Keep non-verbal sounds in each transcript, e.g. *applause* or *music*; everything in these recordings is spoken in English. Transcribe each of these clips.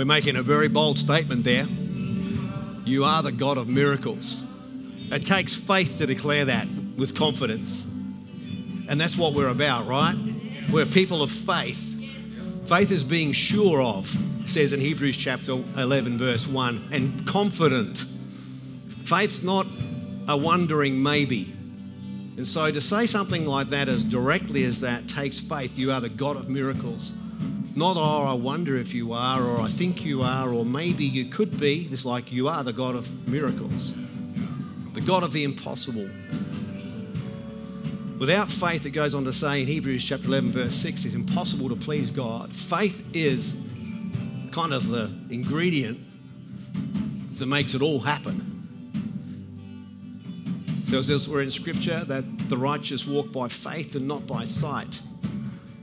We're making a very bold statement there. You are the God of miracles. It takes faith to declare that with confidence. And that's what we're about, right? We're people of faith. Faith is being sure of, says in Hebrews chapter 11, verse 1, and confident. Faith's not a wondering maybe. And so to say something like that as directly as that takes faith. You are the God of miracles. Not, oh, I wonder if you are, or I think you are, or maybe you could be. It's like you are the God of miracles, the God of the impossible. Without faith, it goes on to say in Hebrews chapter 11, verse 6, it's impossible to please God. Faith is kind of the ingredient that makes it all happen. So it says we're in scripture that the righteous walk by faith and not by sight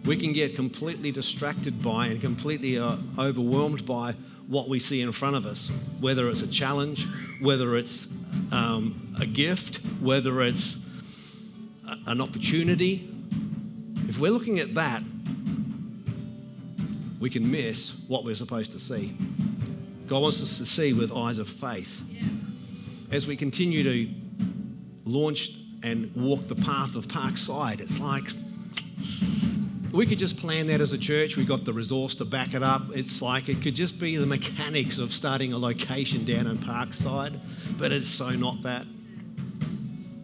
we can get completely distracted by and completely uh, overwhelmed by what we see in front of us, whether it's a challenge, whether it's um, a gift, whether it's a, an opportunity. If we're looking at that, we can miss what we're supposed to see. God wants us to see with eyes of faith. As we continue to launch and walk the path of Parkside, it's like we could just plan that as a church. We've got the resource to back it up. It's like it could just be the mechanics of starting a location down in Parkside, but it's so not that.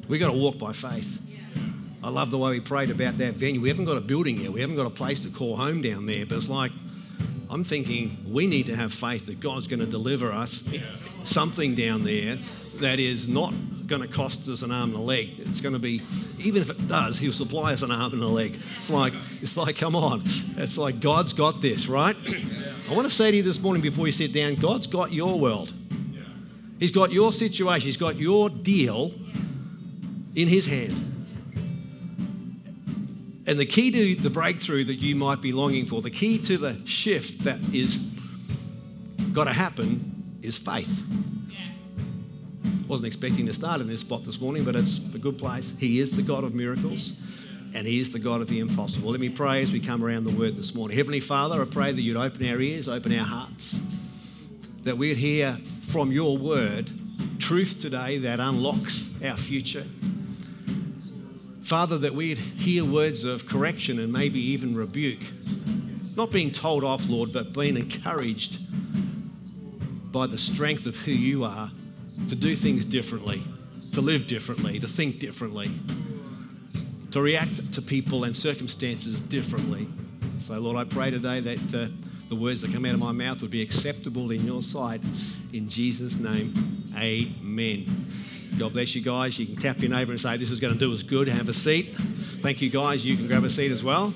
We've got to walk by faith. I love the way we prayed about that venue. We haven't got a building yet, we haven't got a place to call home down there, but it's like, I'm thinking we need to have faith that God's going to deliver us something down there that is not going to cost us an arm and a leg. It's going to be, even if it does, He'll supply us an arm and a leg. It's like, it's like, come on. It's like God's got this, right? *clears throat* I want to say to you this morning before you sit down, God's got your world. He's got your situation. He's got your deal in His hand. And the key to the breakthrough that you might be longing for, the key to the shift that is got to happen is faith. Wasn't expecting to start in this spot this morning, but it's a good place. He is the God of miracles and He is the God of the impossible. Let me pray as we come around the word this morning. Heavenly Father, I pray that you'd open our ears, open our hearts, that we'd hear from your word truth today that unlocks our future. Father, that we'd hear words of correction and maybe even rebuke, not being told off, Lord, but being encouraged by the strength of who you are to do things differently, to live differently, to think differently, to react to people and circumstances differently. So, Lord, I pray today that uh, the words that come out of my mouth would be acceptable in your sight. In Jesus' name, amen. God bless you guys. You can tap your neighbour and say, This is going to do us good. Have a seat. Thank you, guys. You can grab a seat as well.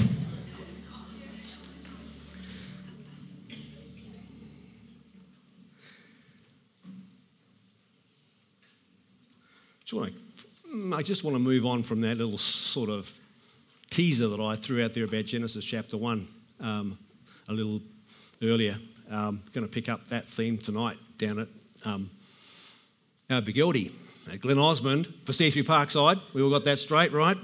I just want to move on from that little sort of teaser that I threw out there about Genesis chapter 1 um, a little earlier. Um, going to pick up that theme tonight down at um, our Bigildy at Glen Osmond for C3 Parkside. We all got that straight, right?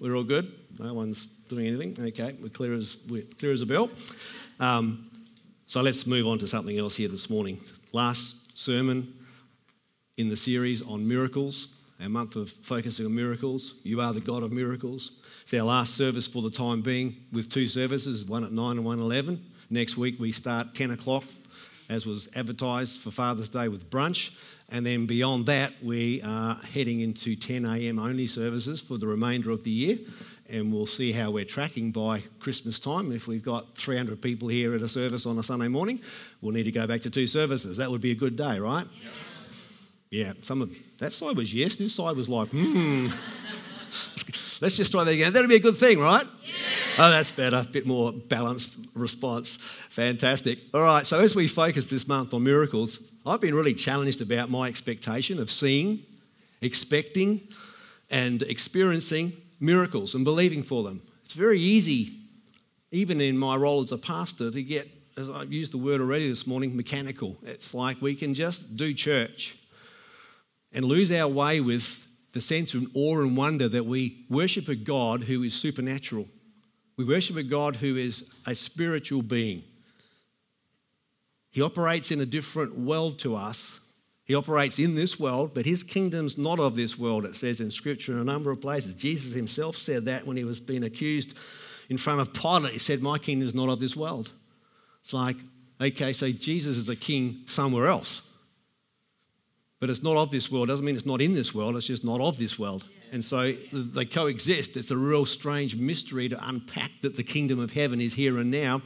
We're all good. No one's doing anything. Okay, we're clear as, we're clear as a bell. Um, so let's move on to something else here this morning. Last sermon in the series on miracles our month of focusing on miracles. You are the God of miracles. It's our last service for the time being with two services, one at 9 and one at 11. Next week we start 10 o'clock, as was advertised for Father's Day with brunch. And then beyond that, we are heading into 10 a.m. only services for the remainder of the year. And we'll see how we're tracking by Christmas time. If we've got 300 people here at a service on a Sunday morning, we'll need to go back to two services. That would be a good day, right? Yeah, some of that side was yes, this side was like, hmm. *laughs* Let's just try that again. That'll be a good thing, right? Yeah. Oh, that's better. A bit more balanced response. Fantastic. All right, so as we focus this month on miracles, I've been really challenged about my expectation of seeing, expecting, and experiencing miracles and believing for them. It's very easy, even in my role as a pastor, to get, as I've used the word already this morning, mechanical. It's like we can just do church and lose our way with the sense of awe and wonder that we worship a God who is supernatural. We worship a God who is a spiritual being. He operates in a different world to us. He operates in this world, but his kingdom's not of this world, it says in Scripture in a number of places. Jesus himself said that when he was being accused in front of Pilate. He said, My kingdom is not of this world. It's like, okay, so Jesus is a king somewhere else. But it's not of this world. Doesn't mean it's not in this world, it's just not of this world. And so they coexist. It's a real strange mystery to unpack that the kingdom of heaven is here and now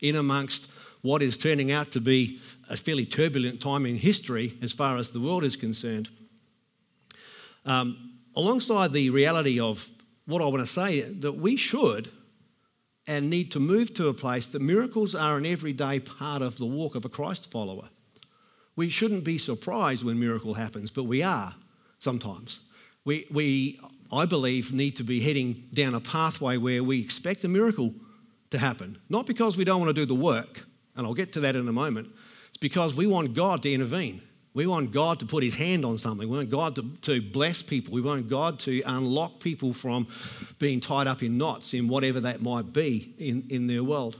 in amongst what is turning out to be a fairly turbulent time in history as far as the world is concerned. Um, alongside the reality of what I want to say, that we should and need to move to a place that miracles are an everyday part of the walk of a Christ follower. We shouldn't be surprised when miracle happens, but we are sometimes. We, we, I believe, need to be heading down a pathway where we expect a miracle to happen. Not because we don't want to do the work, and I'll get to that in a moment. It's because we want God to intervene. We want God to put his hand on something. We want God to, to bless people. We want God to unlock people from being tied up in knots in whatever that might be in, in their world.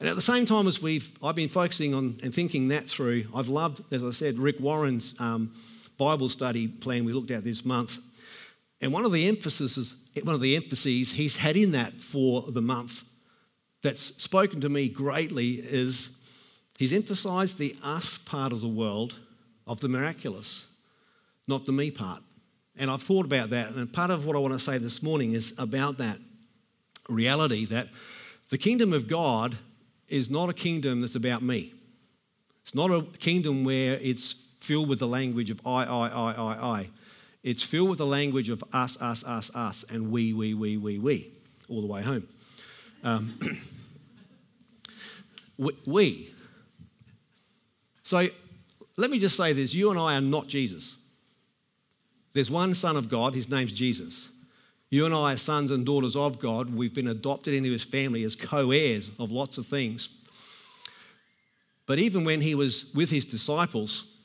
And at the same time as we've, I've been focusing on and thinking that through, I've loved, as I said, Rick Warren's um, Bible study plan we looked at this month. And one of the emphases, one of the emphases he's had in that for the month that's spoken to me greatly is he's emphasized the us part of the world of the miraculous, not the me part. And I've thought about that, and part of what I want to say this morning is about that reality that the kingdom of God is not a kingdom that's about me. It's not a kingdom where it's filled with the language of I, I, I, I, I. It's filled with the language of us, us, us, us, and we, we, we, we, we, all the way home. Um, *clears throat* we. So let me just say this you and I are not Jesus. There's one Son of God, his name's Jesus. You and I are sons and daughters of God. We've been adopted into his family as co heirs of lots of things. But even when he was with his disciples,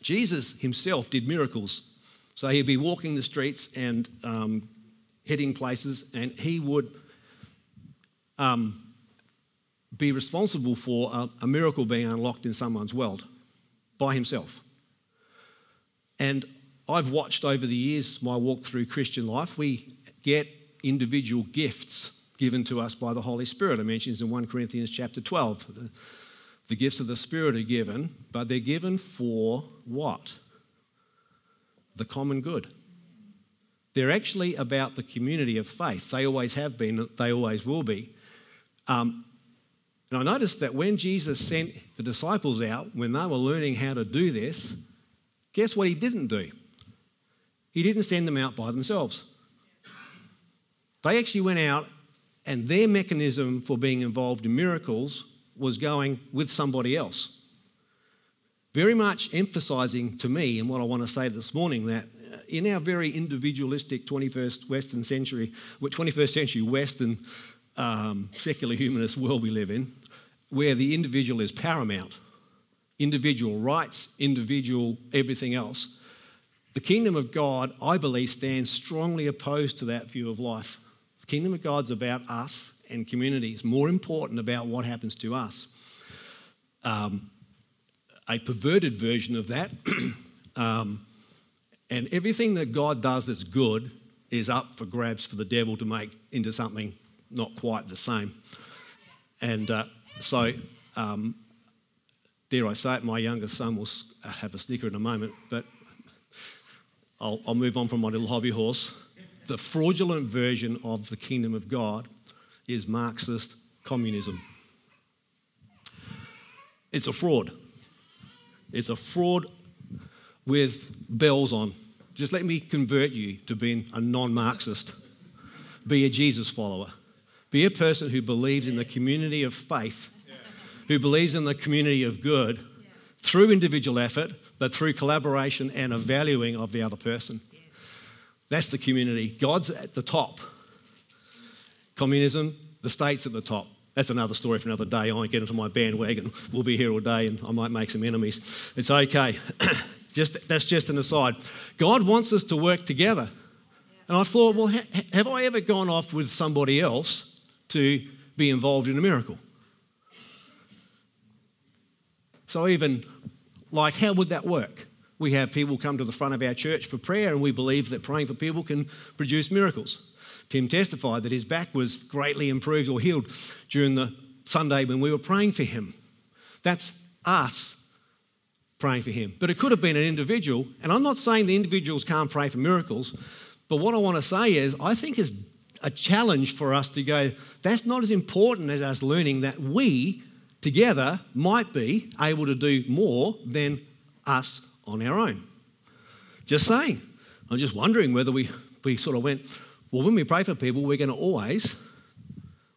Jesus himself did miracles. So he'd be walking the streets and um, heading places, and he would um, be responsible for a, a miracle being unlocked in someone's world by himself. And I've watched over the years my walk through Christian life, we get individual gifts given to us by the Holy Spirit. I mentioned in 1 Corinthians chapter 12. The, the gifts of the Spirit are given, but they're given for what? The common good. They're actually about the community of faith. They always have been, they always will be. Um, and I noticed that when Jesus sent the disciples out, when they were learning how to do this, guess what he didn't do? He didn't send them out by themselves. They actually went out, and their mechanism for being involved in miracles was going with somebody else. Very much emphasizing to me, and what I want to say this morning, that in our very individualistic 21st Western century, 21st century Western um, secular humanist world we live in, where the individual is paramount, individual rights, individual everything else. The kingdom of God, I believe, stands strongly opposed to that view of life. The kingdom of God's about us and communities, more important about what happens to us. Um, a perverted version of that, *clears throat* um, and everything that God does that's good is up for grabs for the devil to make into something not quite the same. And uh, so, um, dare I say it, my youngest son will have a snicker in a moment, but I'll, I'll move on from my little hobby horse. The fraudulent version of the kingdom of God is Marxist communism. It's a fraud. It's a fraud with bells on. Just let me convert you to being a non Marxist. Be a Jesus follower. Be a person who believes in the community of faith, who believes in the community of good through individual effort, but through collaboration and a valuing of the other person. That's the community. God's at the top. Communism, the state's at the top. That's another story for another day. I won't get into my bandwagon. We'll be here all day and I might make some enemies. It's okay. *coughs* just, that's just an aside. God wants us to work together. And I thought, well, ha- have I ever gone off with somebody else to be involved in a miracle. So, even like, how would that work? We have people come to the front of our church for prayer, and we believe that praying for people can produce miracles. Tim testified that his back was greatly improved or healed during the Sunday when we were praying for him. That's us praying for him. But it could have been an individual, and I'm not saying the individuals can't pray for miracles, but what I want to say is I think it's a challenge for us to go, that's not as important as us learning that we together might be able to do more than us on our own. Just saying. I'm just wondering whether we, we sort of went, well, when we pray for people, we're going to always,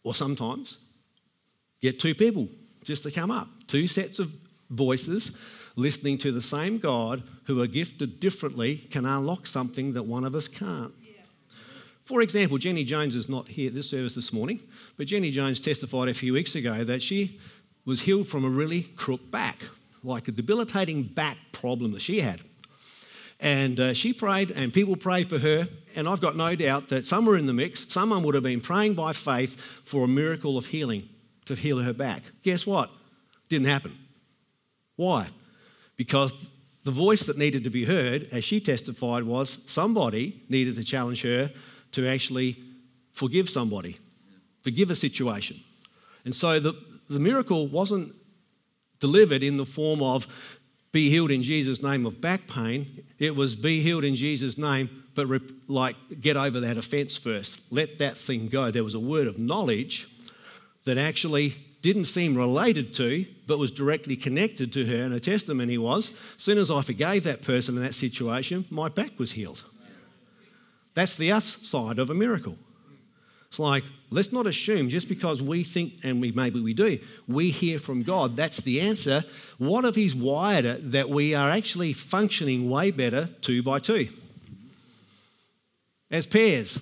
or sometimes, get two people just to come up, two sets of voices listening to the same God who are gifted differently can unlock something that one of us can't. For example, Jenny Jones is not here at this service this morning, but Jenny Jones testified a few weeks ago that she was healed from a really crook back, like a debilitating back problem that she had. And uh, she prayed, and people prayed for her. And I've got no doubt that somewhere in the mix, someone would have been praying by faith for a miracle of healing to heal her back. Guess what? Didn't happen. Why? Because the voice that needed to be heard, as she testified, was somebody needed to challenge her to actually forgive somebody, forgive a situation. And so the, the miracle wasn't delivered in the form of be healed in Jesus' name of back pain. It was be healed in Jesus' name, but rep- like get over that offense first. Let that thing go. There was a word of knowledge that actually didn't seem related to, but was directly connected to her. And her testimony was as soon as I forgave that person in that situation, my back was healed. That's the us side of a miracle. It's like, let's not assume just because we think, and we maybe we do, we hear from God, that's the answer. What if He's wired it that we are actually functioning way better two by two? As pairs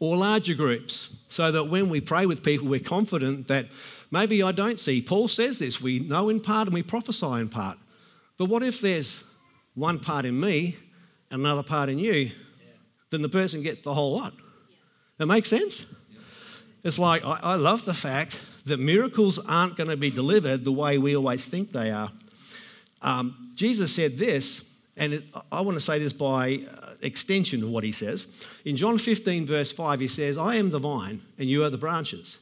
or larger groups, so that when we pray with people, we're confident that maybe I don't see. Paul says this we know in part and we prophesy in part. But what if there's one part in me and another part in you? Then the person gets the whole lot. That makes sense? It's like, I, I love the fact that miracles aren't going to be delivered the way we always think they are. Um, Jesus said this, and it, I want to say this by uh, extension of what he says. In John 15, verse 5, he says, I am the vine, and you are the branches.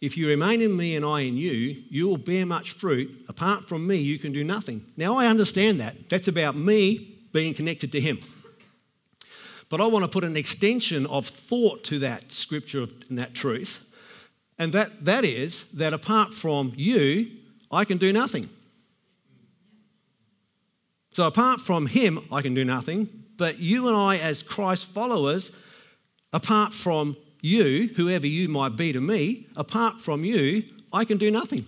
If you remain in me and I in you, you will bear much fruit. Apart from me, you can do nothing. Now, I understand that. That's about me being connected to him. But I want to put an extension of thought to that scripture and that truth. And that, that is that apart from you, I can do nothing. So apart from him, I can do nothing. But you and I, as Christ followers, apart from you, whoever you might be to me, apart from you, I can do nothing.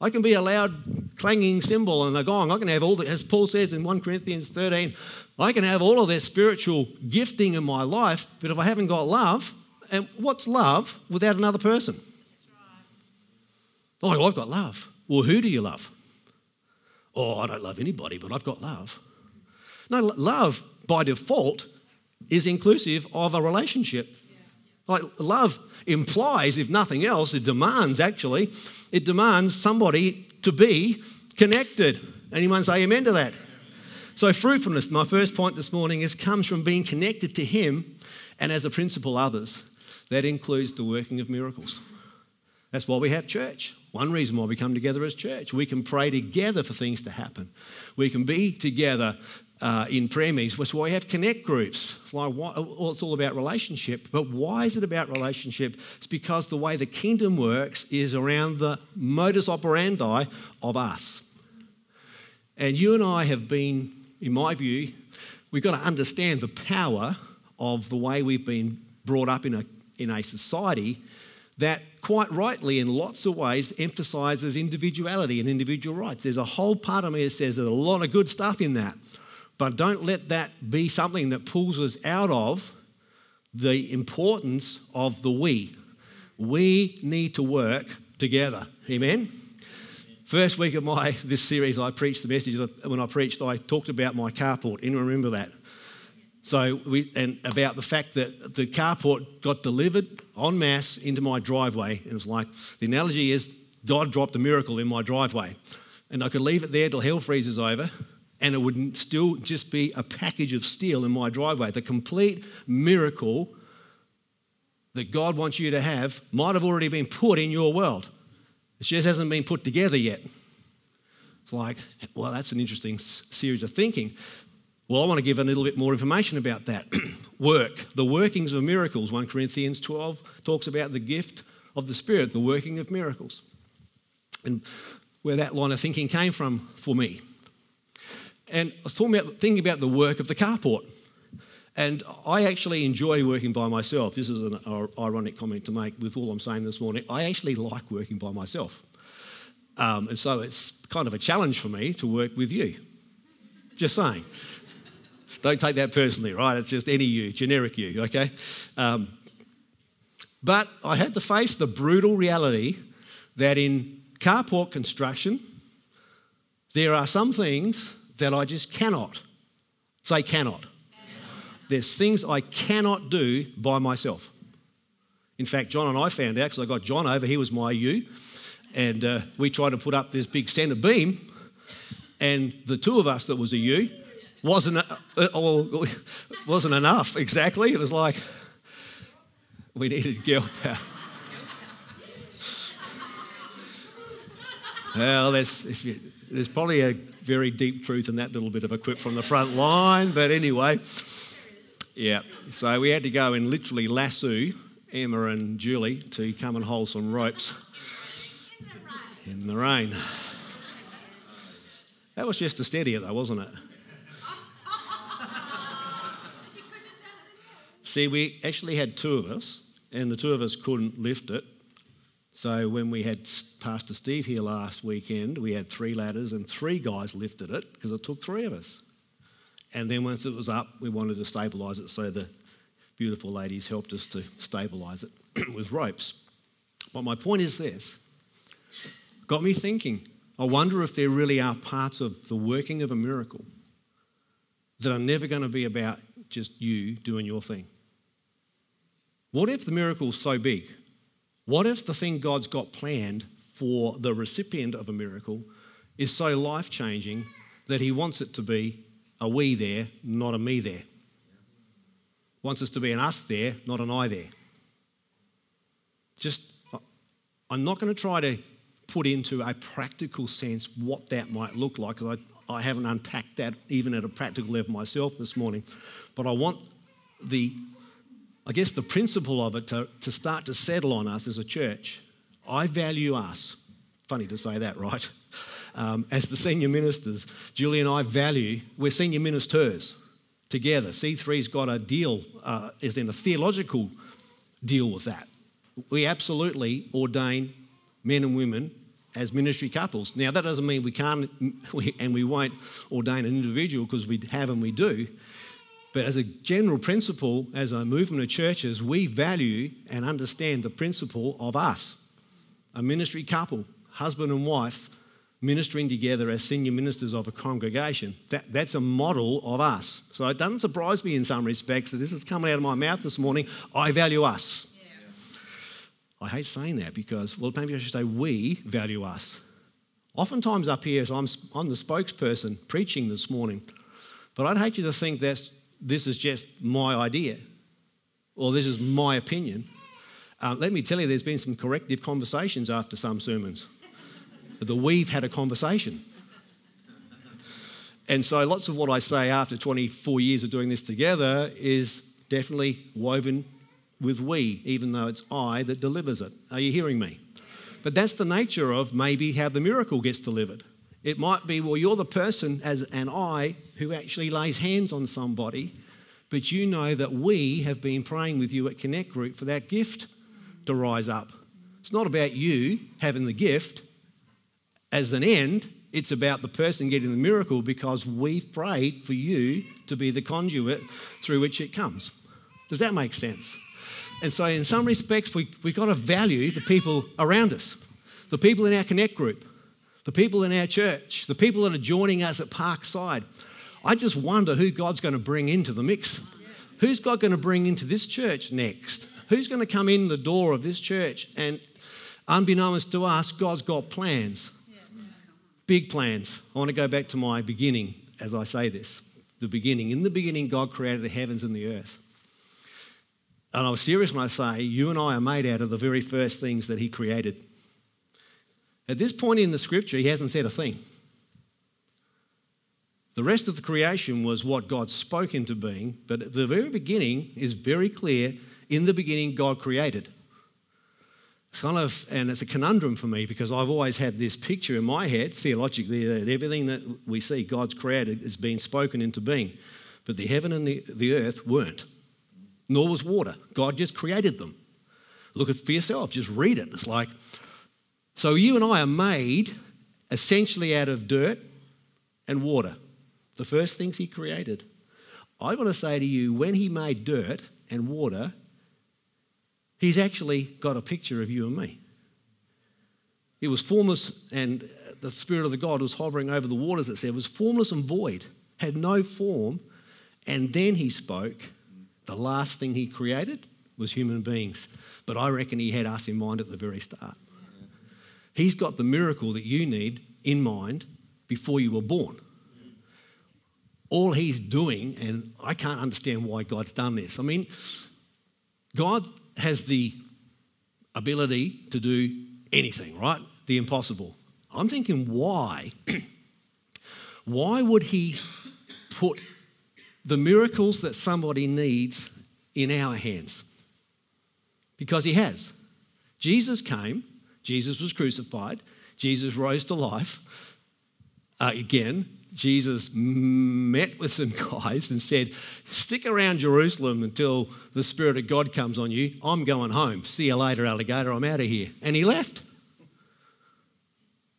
I can be a loud clanging cymbal and a gong. I can have all the, as Paul says in 1 Corinthians 13, I can have all of their spiritual gifting in my life, but if I haven't got love, and what's love without another person? Oh, I've got love. Well, who do you love? Oh, I don't love anybody, but I've got love. No, love by default is inclusive of a relationship. Like love implies, if nothing else, it demands actually, it demands somebody to be connected. Anyone say amen to that? So, fruitfulness, my first point this morning, is comes from being connected to Him and as a principle, others. That includes the working of miracles. That's why we have church. One reason why we come together as church. We can pray together for things to happen. We can be together uh, in prayer meetings. That's why we have connect groups. It's, like, well, it's all about relationship. But why is it about relationship? It's because the way the kingdom works is around the modus operandi of us. And you and I have been, in my view, we've got to understand the power of the way we've been brought up in a, in a society that quite rightly, in lots of ways, emphasizes individuality and individual rights. There's a whole part of me that says there's a lot of good stuff in that. But don't let that be something that pulls us out of the importance of the we. We need to work together. Amen? First week of my this series, I preached the message. When I preached, I talked about my carport. Anyone remember that? So we and about the fact that the carport got delivered en masse into my driveway. And it was like the analogy is God dropped a miracle in my driveway. and I could leave it there till hell freezes over, and it would still just be a package of steel in my driveway. The complete miracle that God wants you to have might have already been put in your world. It just hasn't been put together yet. It's like, well, that's an interesting series of thinking. Well, I want to give a little bit more information about that. *clears throat* Work, the workings of miracles. 1 Corinthians 12 talks about the gift of the Spirit, the working of miracles. And where that line of thinking came from for me. And I was talking about thinking about the work of the carport. And I actually enjoy working by myself. This is an ironic comment to make with all I'm saying this morning. I actually like working by myself. Um, and so it's kind of a challenge for me to work with you. Just saying. Don't take that personally, right? It's just any you, generic you, okay? Um, but I had to face the brutal reality that in carport construction, there are some things that I just cannot. Say cannot. There's things I cannot do by myself. In fact, John and I found out because I got John over, he was my you, and uh, we tried to put up this big centre beam, and the two of us that was a U wasn't, uh, wasn't enough exactly. It was like we needed girl power. well, there's, you, there's probably a very deep truth in that little bit of a quip from the front line, but anyway, yeah. So we had to go and literally lasso Emma and Julie to come and hold some ropes in the rain. That was just a steadier, though, wasn't it? See, we actually had two of us, and the two of us couldn't lift it. So when we had Pastor Steve here last weekend, we had three ladders and three guys lifted it because it took three of us. And then once it was up, we wanted to stabilise it, so the beautiful ladies helped us to stabilise it *clears throat* with ropes. But my point is this got me thinking. I wonder if there really are parts of the working of a miracle that are never going to be about just you doing your thing. What if the miracle's so big? What if the thing God's got planned for the recipient of a miracle is so life changing that He wants it to be a we there, not a me there? Wants us to be an us there, not an I there. Just, I'm not going to try to put into a practical sense what that might look like because I, I haven't unpacked that even at a practical level myself this morning. But I want the I guess the principle of it to, to start to settle on us as a church. I value us. Funny to say that, right? Um, as the senior ministers, Julie and I value, we're senior ministers together. C3's got a deal, uh, is in a theological deal with that. We absolutely ordain men and women as ministry couples. Now, that doesn't mean we can't *laughs* we, and we won't ordain an individual because we have and we do. But as a general principle, as a movement of churches, we value and understand the principle of us, a ministry couple, husband and wife, ministering together as senior ministers of a congregation. That, that's a model of us. So it doesn't surprise me in some respects that this is coming out of my mouth this morning. I value us. Yeah. I hate saying that because, well, maybe I should say we value us. Oftentimes up here, so I'm, I'm the spokesperson preaching this morning, but I'd hate you to think that this is just my idea or this is my opinion. Uh, let me tell you, there's been some corrective conversations after some sermons. The we've had a conversation. And so, lots of what I say after 24 years of doing this together is definitely woven with we, even though it's I that delivers it. Are you hearing me? But that's the nature of maybe how the miracle gets delivered. It might be, well, you're the person as an I who actually lays hands on somebody, but you know that we have been praying with you at Connect Group for that gift to rise up. It's not about you having the gift as an end, it's about the person getting the miracle because we've prayed for you to be the conduit through which it comes. Does that make sense? And so, in some respects, we, we've got to value the people around us, the people in our Connect group, the people in our church, the people that are joining us at Parkside. I just wonder who God's going to bring into the mix. Who's God going to bring into this church next? Who's going to come in the door of this church? And unbeknownst to us, God's got plans. Big plans. I want to go back to my beginning as I say this. The beginning. In the beginning, God created the heavens and the earth. And I was serious when I say you and I are made out of the very first things that He created. At this point in the scripture, He hasn't said a thing. The rest of the creation was what God spoke into being, but at the very beginning is very clear in the beginning, God created. It's kind of, and it's a conundrum for me because I've always had this picture in my head, theologically, that everything that we see God's created is being spoken into being. But the heaven and the, the earth weren't, nor was water. God just created them. Look at for yourself, just read it. It's like, so you and I are made essentially out of dirt and water, the first things He created. I want to say to you, when He made dirt and water, He's actually got a picture of you and me. It was formless, and the Spirit of the God was hovering over the waters, it said. It was formless and void, had no form. And then he spoke. The last thing he created was human beings. But I reckon he had us in mind at the very start. He's got the miracle that you need in mind before you were born. All he's doing, and I can't understand why God's done this. I mean, God has the ability to do anything, right? The impossible. I'm thinking, why? *clears throat* why would he put the miracles that somebody needs in our hands? Because he has. Jesus came, Jesus was crucified, Jesus rose to life. Uh, again, Jesus met with some guys and said, Stick around Jerusalem until the Spirit of God comes on you. I'm going home. See you later, alligator. I'm out of here. And he left.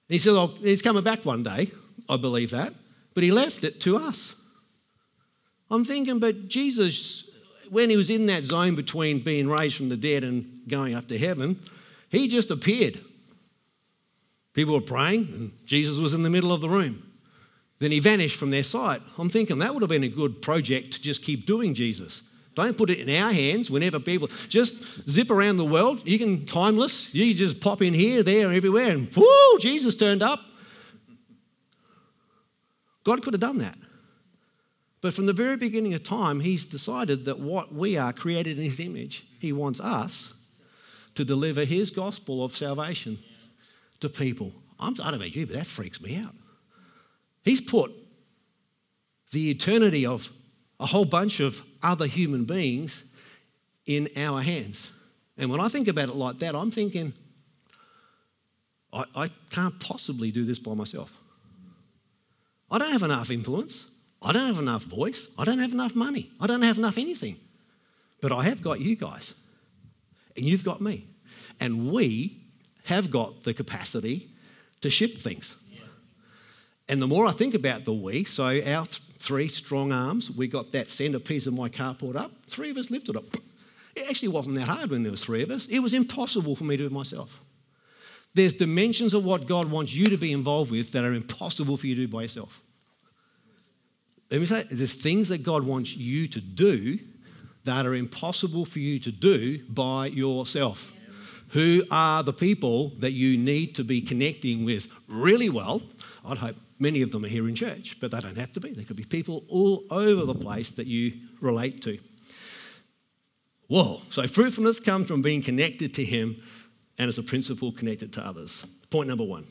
he said, oh, He's coming back one day. I believe that. But he left it to us. I'm thinking, but Jesus, when he was in that zone between being raised from the dead and going up to heaven, he just appeared. People were praying, and Jesus was in the middle of the room. Then he vanished from their sight. I'm thinking that would have been a good project to just keep doing Jesus. Don't put it in our hands whenever people just zip around the world. You can timeless. You just pop in here, there, and everywhere, and whoo, Jesus turned up. God could have done that. But from the very beginning of time, He's decided that what we are created in His image, He wants us to deliver His gospel of salvation to people. I'm, I don't know about you, but that freaks me out. He's put the eternity of a whole bunch of other human beings in our hands. And when I think about it like that, I'm thinking, I, I can't possibly do this by myself. I don't have enough influence. I don't have enough voice. I don't have enough money. I don't have enough anything. But I have got you guys. And you've got me. And we have got the capacity to shift things. And the more I think about the we, so our th- three strong arms, we got that centerpiece of my carport up, three of us lifted it. It actually wasn't that hard when there was three of us. It was impossible for me to do it myself. There's dimensions of what God wants you to be involved with that are impossible for you to do by yourself. Let me say, there's things that God wants you to do that are impossible for you to do by yourself. Who are the people that you need to be connecting with really well? I'd hope Many of them are here in church, but they don't have to be. There could be people all over the place that you relate to. Whoa. So fruitfulness comes from being connected to Him and as a principle connected to others. Point number one.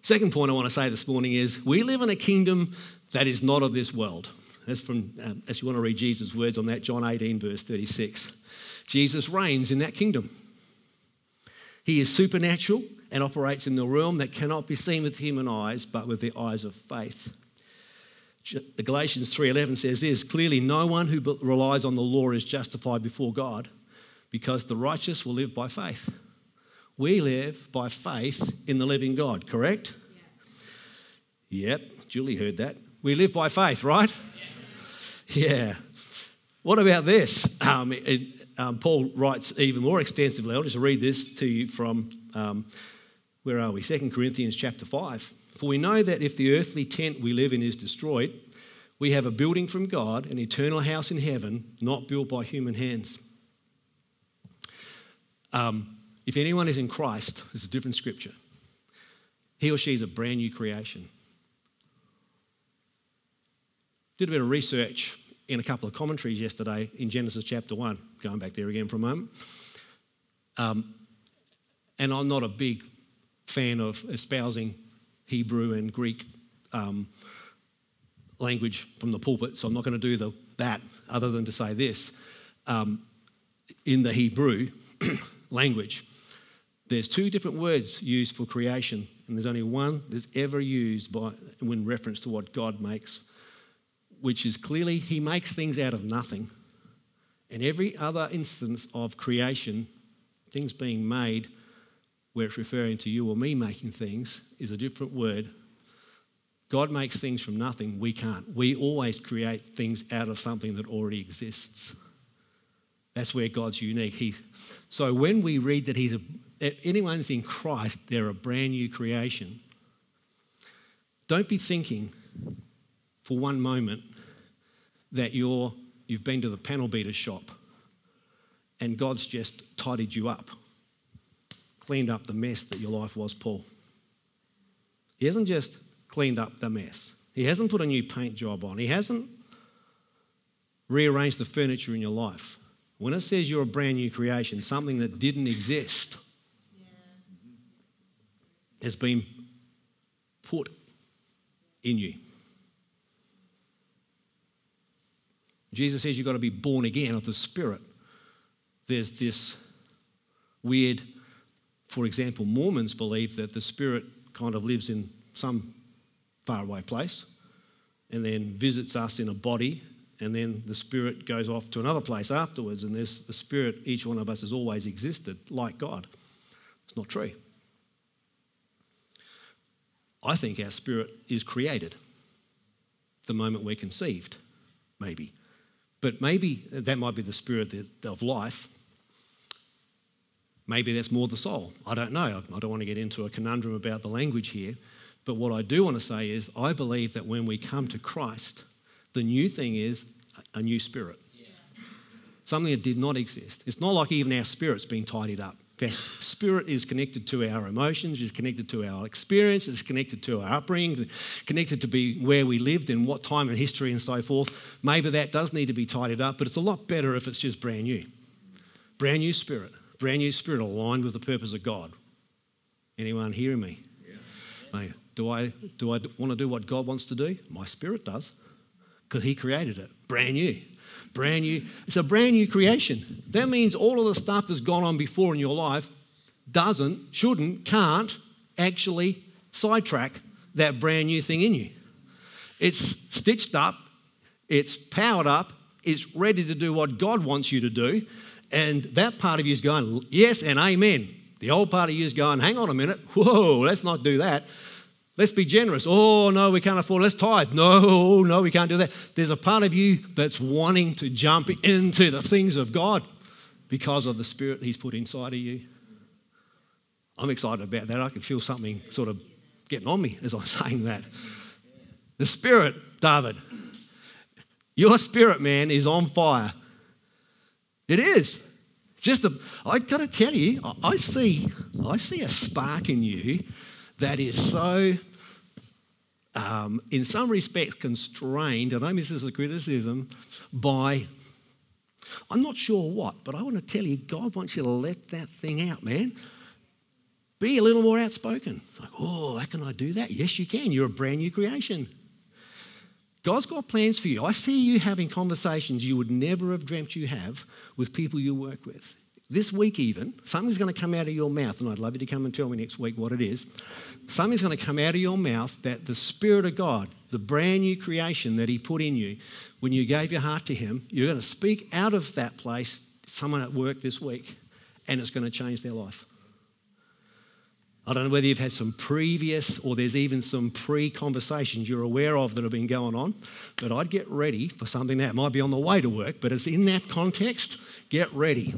Second point I want to say this morning is we live in a kingdom that is not of this world. That's from, um, as you want to read Jesus' words on that, John 18, verse 36. Jesus reigns in that kingdom. He is supernatural and operates in the realm that cannot be seen with human eyes but with the eyes of faith. The Galatians 3:11 says this, clearly no one who relies on the law is justified before God because the righteous will live by faith. We live by faith in the living God, correct? Yeah. Yep, Julie heard that. We live by faith, right? Yeah. yeah. What about this? Um, it, um, Paul writes even more extensively. I'll just read this to you from um, where are we? 2 Corinthians chapter 5. For we know that if the earthly tent we live in is destroyed, we have a building from God, an eternal house in heaven, not built by human hands. Um, if anyone is in Christ, it's a different scripture. He or she is a brand new creation. Did a bit of research in a couple of commentaries yesterday in Genesis chapter 1, going back there again for a moment. Um, and I'm not a big fan of espousing Hebrew and Greek um, language from the pulpit, so I'm not going to do the, that other than to say this. Um, in the Hebrew *clears throat* language, there's two different words used for creation, and there's only one that's ever used by, in reference to what God makes which is clearly he makes things out of nothing. And every other instance of creation, things being made, where it's referring to you or me making things, is a different word. God makes things from nothing, we can't. We always create things out of something that already exists. That's where God's unique. So when we read that he's a, anyone's in Christ, they're a brand new creation. Don't be thinking for one moment that you're, you've been to the panel beater shop and God's just tidied you up, cleaned up the mess that your life was, Paul. He hasn't just cleaned up the mess, He hasn't put a new paint job on, He hasn't rearranged the furniture in your life. When it says you're a brand new creation, something that didn't exist yeah. has been put in you. Jesus says you've got to be born again of the Spirit. There's this weird, for example, Mormons believe that the Spirit kind of lives in some faraway place and then visits us in a body, and then the Spirit goes off to another place afterwards, and there's the Spirit, each one of us has always existed like God. It's not true. I think our spirit is created the moment we're conceived, maybe. But maybe that might be the spirit of life. Maybe that's more the soul. I don't know. I don't want to get into a conundrum about the language here. But what I do want to say is, I believe that when we come to Christ, the new thing is a new spirit. Yeah. Something that did not exist. It's not like even our spirit's being tidied up. Our spirit is connected to our emotions, is connected to our experience, is connected to our upbringing, connected to be where we lived and what time in history and so forth. Maybe that does need to be tidied up, but it's a lot better if it's just brand new. Brand new spirit, brand new spirit aligned with the purpose of God. Anyone hearing me? Yeah. Do I, do I want to do what God wants to do? My spirit does, because He created it, brand new. Brand new. It's a brand new creation. That means all of the stuff that's gone on before in your life doesn't, shouldn't, can't actually sidetrack that brand new thing in you. It's stitched up, it's powered up, it's ready to do what God wants you to do. And that part of you is going, yes and amen. The old part of you is going, hang on a minute, whoa, let's not do that. Let's be generous. Oh, no, we can't afford. Let's tithe. No, *laughs* no, we can't do that. There's a part of you that's wanting to jump into the things of God because of the Spirit He's put inside of you. I'm excited about that. I can feel something sort of getting on me as I'm *laughs* saying that. The Spirit, David, your spirit, man, is on fire. It is. Just the, I got to tell you, I see, I see a spark in you that is so um, in some respects, constrained, and I mean this is a criticism, by I'm not sure what, but I want to tell you, God wants you to let that thing out, man. Be a little more outspoken. Like, oh, how can I do that? Yes, you can. You're a brand new creation. God's got plans for you. I see you having conversations you would never have dreamt you have with people you work with. This week, even, something's going to come out of your mouth, and I'd love you to come and tell me next week what it is. Something's going to come out of your mouth that the Spirit of God, the brand new creation that He put in you, when you gave your heart to Him, you're going to speak out of that place, someone at work this week, and it's going to change their life. I don't know whether you've had some previous or there's even some pre conversations you're aware of that have been going on, but I'd get ready for something that might be on the way to work, but it's in that context. Get ready.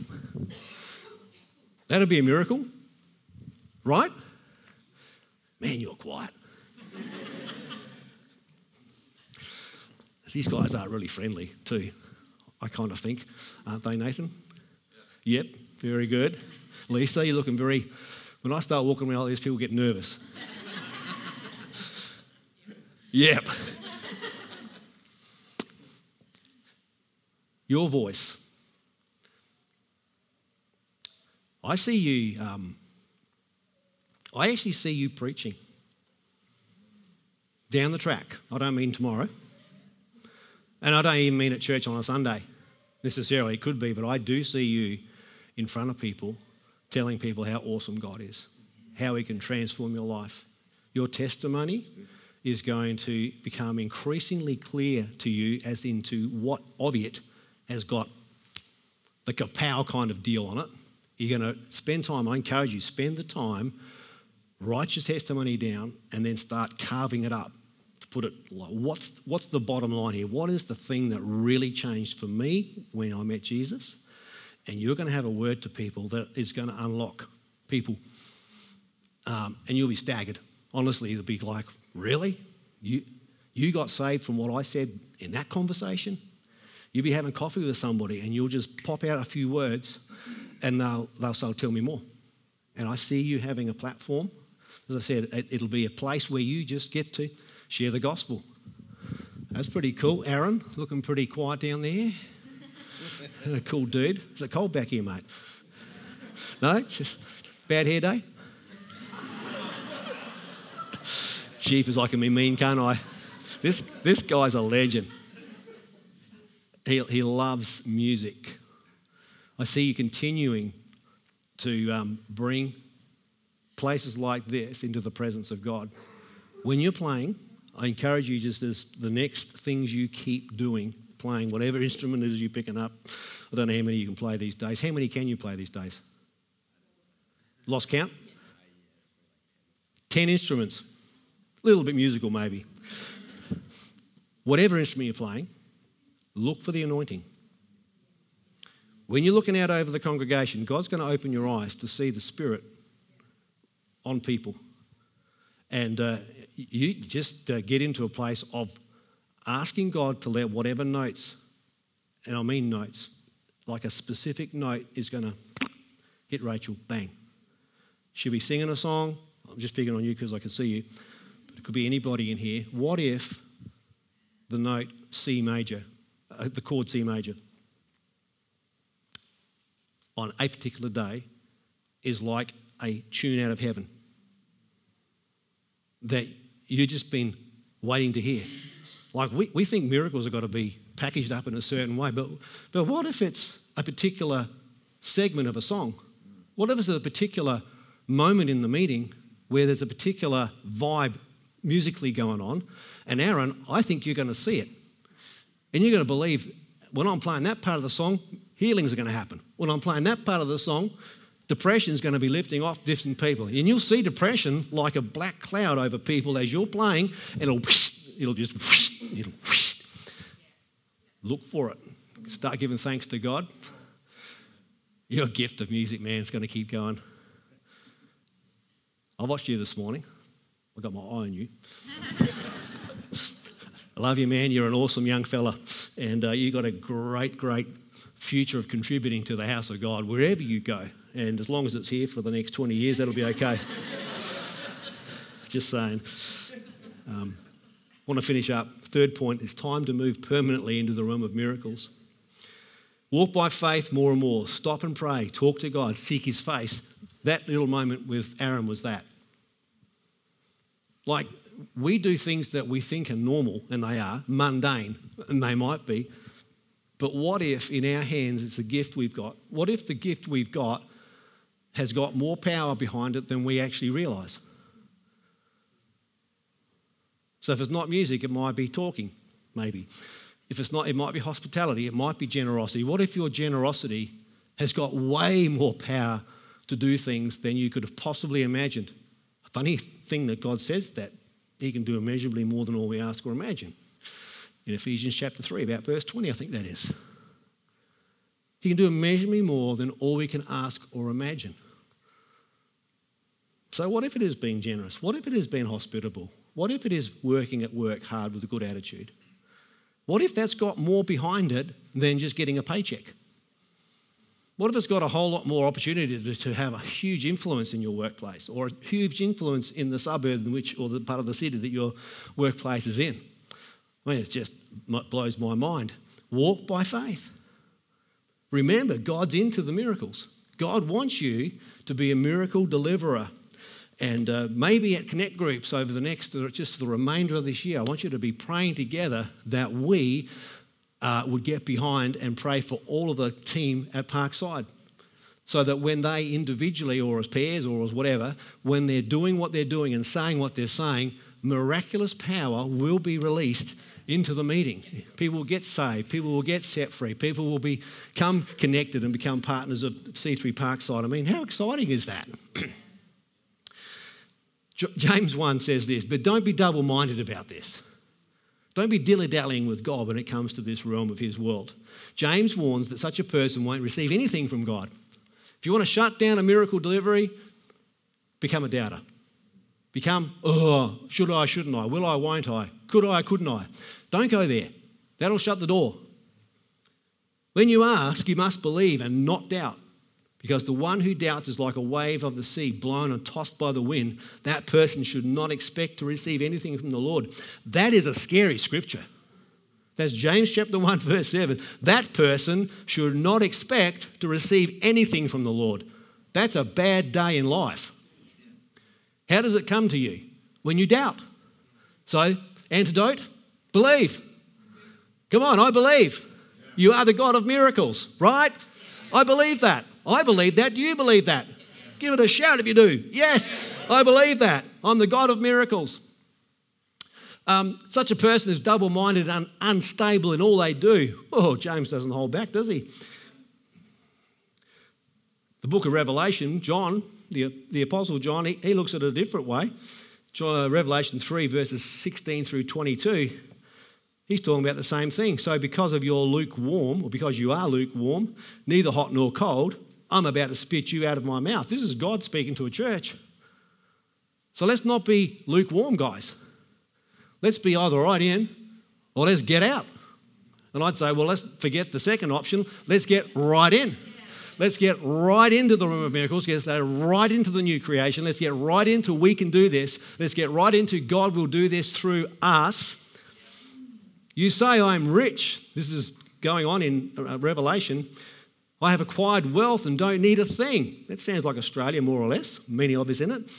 That'd be a miracle, right? Man, you're quiet. These guys are really friendly too, I kind of think, aren't they, Nathan? Yep, very good. Lisa, you're looking very. When I start walking around like this, people get nervous. Yep. Your voice. I see you, um, I actually see you preaching down the track. I don't mean tomorrow. And I don't even mean at church on a Sunday necessarily. It could be, but I do see you in front of people telling people how awesome God is, how He can transform your life. Your testimony is going to become increasingly clear to you as into what of it has got the kapow kind of deal on it. You're going to spend time, I encourage you, spend the time, write your testimony down, and then start carving it up to put it what's, what's the bottom line here? What is the thing that really changed for me when I met Jesus? And you're going to have a word to people that is going to unlock people. Um, and you'll be staggered. Honestly, you'll be like, really? You, you got saved from what I said in that conversation? You'll be having coffee with somebody and you'll just pop out a few words and they'll, they'll say, tell me more. And I see you having a platform. As I said, it'll be a place where you just get to share the gospel. That's pretty cool. Aaron, looking pretty quiet down there. A cool dude. Is it cold back here, mate? No? Just bad hair day? Jeepers, I can be mean, can't I? This, this guy's a legend. He, he loves music. I see you continuing to um, bring places like this into the presence of God. When you're playing, I encourage you just as the next things you keep doing, playing whatever instrument it is you're picking up. I don't know how many you can play these days. How many can you play these days? Lost count? 10 instruments. A little bit musical, maybe. Whatever instrument you're playing, look for the anointing. When you're looking out over the congregation, God's going to open your eyes to see the Spirit on people. And uh, you just uh, get into a place of asking God to let whatever notes, and I mean notes, like a specific note is going to hit Rachel, bang. She'll be singing a song. I'm just picking on you because I can see you. But it could be anybody in here. What if the note C major, uh, the chord C major, on a particular day is like a tune out of heaven that you've just been waiting to hear? Like, we, we think miracles have got to be packaged up in a certain way, but, but what if it's a particular segment of a song? What if it's a particular moment in the meeting where there's a particular vibe musically going on. And Aaron, I think you're going to see it. And you're going to believe when I'm playing that part of the song, healings are going to happen. When I'm playing that part of the song, depression is going to be lifting off different people. And you'll see depression like a black cloud over people as you're playing, and it'll, it'll just, it'll, look for it. Start giving thanks to God. Your gift of music, man, is going to keep going. I watched you this morning. I got my eye on you. *laughs* I love you, man. You're an awesome young fella, and uh, you've got a great, great future of contributing to the house of God wherever you go. And as long as it's here for the next 20 years, that'll be okay. *laughs* Just saying. Um, want to finish up. Third point is time to move permanently into the realm of miracles. Walk by faith more and more. Stop and pray. Talk to God. Seek His face. That little moment with Aaron was that. Like, we do things that we think are normal, and they are, mundane, and they might be. But what if in our hands it's a gift we've got? What if the gift we've got has got more power behind it than we actually realise? So if it's not music, it might be talking, maybe. If it's not, it might be hospitality, it might be generosity. What if your generosity has got way more power to do things than you could have possibly imagined? A Funny thing that God says that He can do immeasurably more than all we ask or imagine. In Ephesians chapter 3, about verse 20, I think that is. He can do immeasurably more than all we can ask or imagine. So, what if it is being generous? What if it is being hospitable? What if it is working at work hard with a good attitude? What if that's got more behind it than just getting a paycheck? What if it's got a whole lot more opportunity to, have a huge influence in your workplace or a huge influence in the suburb in which, or the part of the city that your workplace is in? I mean, it just blows my mind. Walk by faith. Remember, God's into the miracles. God wants you to be a miracle deliverer. And uh, maybe at Connect groups over the next, uh, just the remainder of this year, I want you to be praying together that we uh, would get behind and pray for all of the team at Parkside. So that when they individually or as pairs or as whatever, when they're doing what they're doing and saying what they're saying, miraculous power will be released into the meeting. People will get saved, people will get set free, people will become connected and become partners of C3 Parkside. I mean, how exciting is that? *clears throat* James 1 says this, but don't be double minded about this. Don't be dilly dallying with God when it comes to this realm of His world. James warns that such a person won't receive anything from God. If you want to shut down a miracle delivery, become a doubter. Become, oh, should I, shouldn't I? Will I, won't I? Could I, couldn't I? Don't go there. That'll shut the door. When you ask, you must believe and not doubt. Because the one who doubts is like a wave of the sea blown and tossed by the wind. That person should not expect to receive anything from the Lord. That is a scary scripture. That's James chapter 1, verse 7. That person should not expect to receive anything from the Lord. That's a bad day in life. How does it come to you? When you doubt. So, antidote? Believe. Come on, I believe. You are the God of miracles, right? I believe that. I believe that. Do you believe that? Give it a shout if you do. Yes, I believe that. I'm the God of miracles. Um, such a person is double minded and unstable in all they do. Oh, James doesn't hold back, does he? The book of Revelation, John, the, the Apostle John, he, he looks at it a different way. John, uh, Revelation 3, verses 16 through 22, he's talking about the same thing. So, because of your lukewarm, or because you are lukewarm, neither hot nor cold, I'm about to spit you out of my mouth. This is God speaking to a church. So let's not be lukewarm, guys. Let's be either right in or let's get out. And I'd say, well, let's forget the second option. Let's get right in. Let's get right into the room of miracles. Let's get right into the new creation. Let's get right into we can do this. Let's get right into God will do this through us. You say, I'm rich. This is going on in uh, Revelation. I have acquired wealth and don't need a thing. That sounds like Australia, more or less, many of us in it.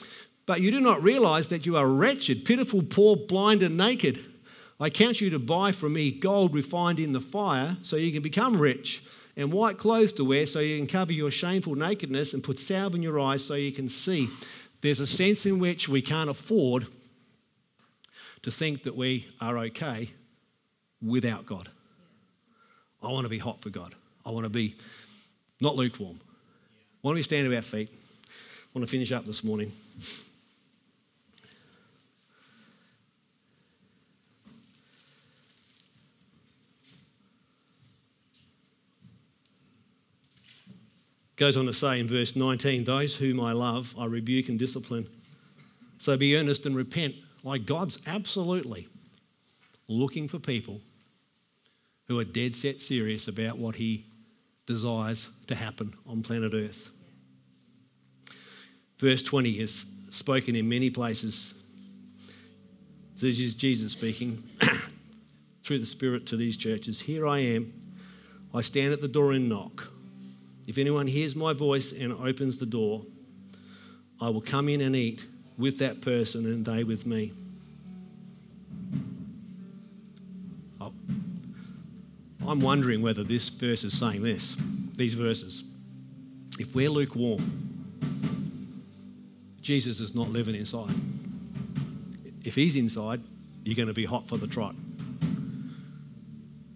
But you do not realize that you are wretched, pitiful, poor, blind, and naked. I count you to buy from me gold refined in the fire so you can become rich, and white clothes to wear so you can cover your shameful nakedness, and put salve in your eyes so you can see. There's a sense in which we can't afford to think that we are okay without God. I want to be hot for God. I want to be not lukewarm. Why don't we stand to our feet? I want to finish up this morning. Goes on to say in verse 19, Those whom I love, I rebuke and discipline. So be earnest and repent. Like God's absolutely looking for people who are dead set serious about what He desires to happen on planet Earth. Verse 20 is spoken in many places. This is Jesus speaking *clears throat* through the Spirit to these churches. Here I am. I stand at the door and knock. If anyone hears my voice and opens the door, I will come in and eat with that person and they with me. I'm wondering whether this verse is saying this, these verses. If we're lukewarm, Jesus is not living inside. If he's inside, you're going to be hot for the trot.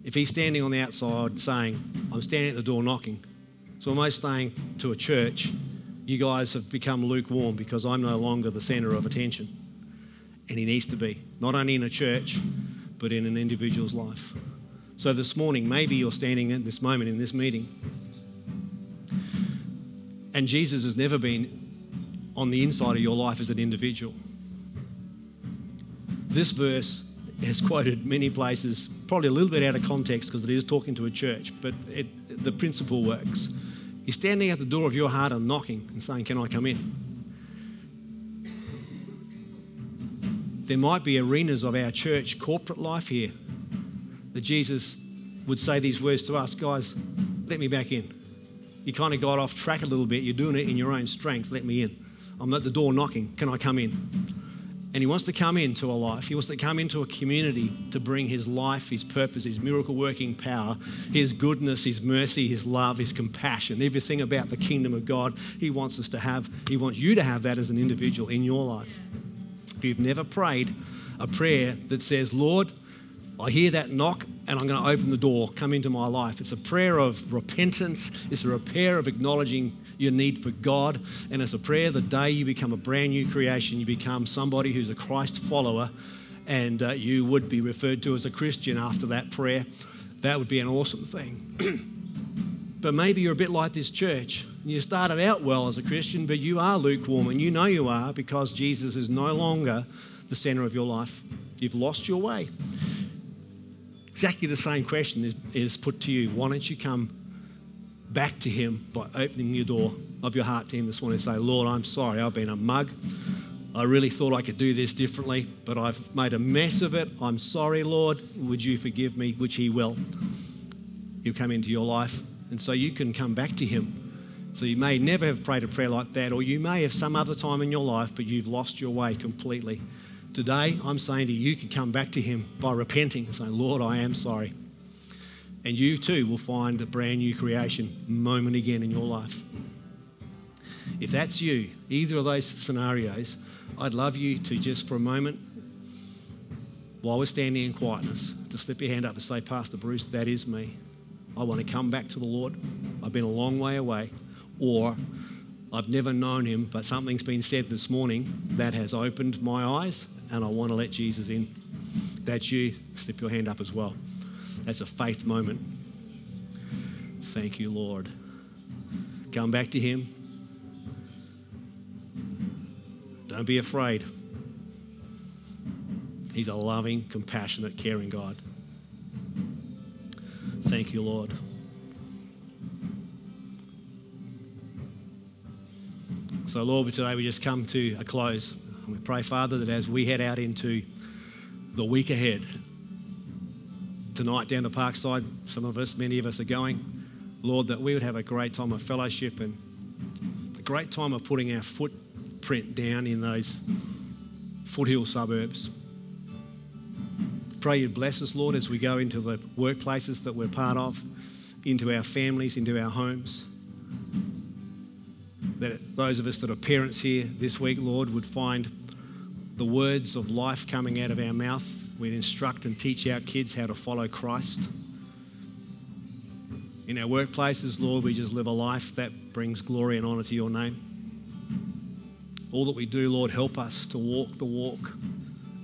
If he's standing on the outside saying, I'm standing at the door knocking, so almost saying to a church, you guys have become lukewarm because I'm no longer the centre of attention. And he needs to be, not only in a church, but in an individual's life. So this morning, maybe you're standing at this moment in this meeting, and Jesus has never been on the inside of your life as an individual. This verse is quoted many places, probably a little bit out of context because it is talking to a church, but it, the principle works. He's standing at the door of your heart and knocking and saying, Can I come in? There might be arenas of our church corporate life here that Jesus would say these words to us guys, let me back in. You kind of got off track a little bit. You're doing it in your own strength. Let me in. I'm at the door knocking. Can I come in? And he wants to come into a life. He wants to come into a community to bring his life, his purpose, his miracle working power, his goodness, his mercy, his love, his compassion, everything about the kingdom of God. He wants us to have, he wants you to have that as an individual in your life. If you've never prayed a prayer that says, Lord, I hear that knock and I'm going to open the door, come into my life. It's a prayer of repentance, it's a prayer of acknowledging your need for God, and it's a prayer the day you become a brand new creation, you become somebody who's a Christ follower, and uh, you would be referred to as a Christian after that prayer. That would be an awesome thing. *clears throat* but maybe you're a bit like this church. You started out well as a Christian, but you are lukewarm, and you know you are because Jesus is no longer the center of your life. You've lost your way. Exactly the same question is, is put to you. Why don't you come back to Him by opening your door of your heart to Him this morning and say, Lord, I'm sorry, I've been a mug. I really thought I could do this differently, but I've made a mess of it. I'm sorry, Lord. Would you forgive me? Which He will. He'll come into your life. And so you can come back to Him. So you may never have prayed a prayer like that, or you may have some other time in your life, but you've lost your way completely. Today, I'm saying to you, you can come back to Him by repenting and saying, Lord, I am sorry. And you too will find a brand new creation moment again in your life. If that's you, either of those scenarios, I'd love you to just for a moment, while we're standing in quietness, to slip your hand up and say, Pastor Bruce, that is me. I want to come back to the Lord. I've been a long way away. Or I've never known him, but something's been said this morning that has opened my eyes and I want to let Jesus in. That's you. Slip your hand up as well. That's a faith moment. Thank you, Lord. Come back to Him. Don't be afraid. He's a loving, compassionate, caring God. Thank you, Lord. So, Lord, today we just come to a close. And we pray, Father, that as we head out into the week ahead, tonight down to Parkside, some of us, many of us are going, Lord, that we would have a great time of fellowship and a great time of putting our footprint down in those foothill suburbs. Pray you'd bless us, Lord, as we go into the workplaces that we're part of, into our families, into our homes that those of us that are parents here this week, Lord, would find the words of life coming out of our mouth. We'd instruct and teach our kids how to follow Christ. In our workplaces, Lord, we just live a life that brings glory and honour to your name. All that we do, Lord, help us to walk the walk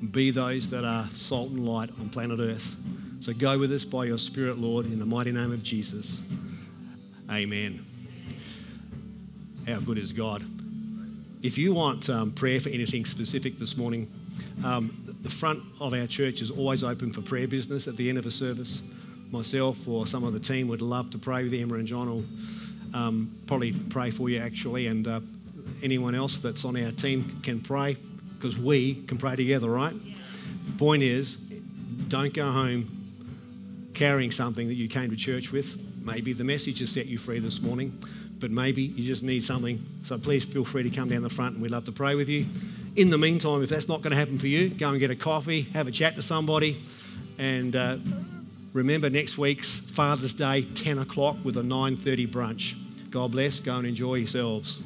and be those that are salt and light on planet Earth. So go with us by your Spirit, Lord, in the mighty name of Jesus. Amen. How good is God? If you want um, prayer for anything specific this morning, um, the front of our church is always open for prayer business at the end of a service. Myself or some of the team would love to pray with you. Emma and John will um, probably pray for you actually, and uh, anyone else that's on our team can pray because we can pray together, right? Yeah. Point is, don't go home carrying something that you came to church with. Maybe the message has set you free this morning but maybe you just need something. So please feel free to come down the front and we'd love to pray with you. In the meantime, if that's not going to happen for you, go and get a coffee, have a chat to somebody, and uh, remember next week's Father's Day, 10 o'clock with a 9.30 brunch. God bless. Go and enjoy yourselves.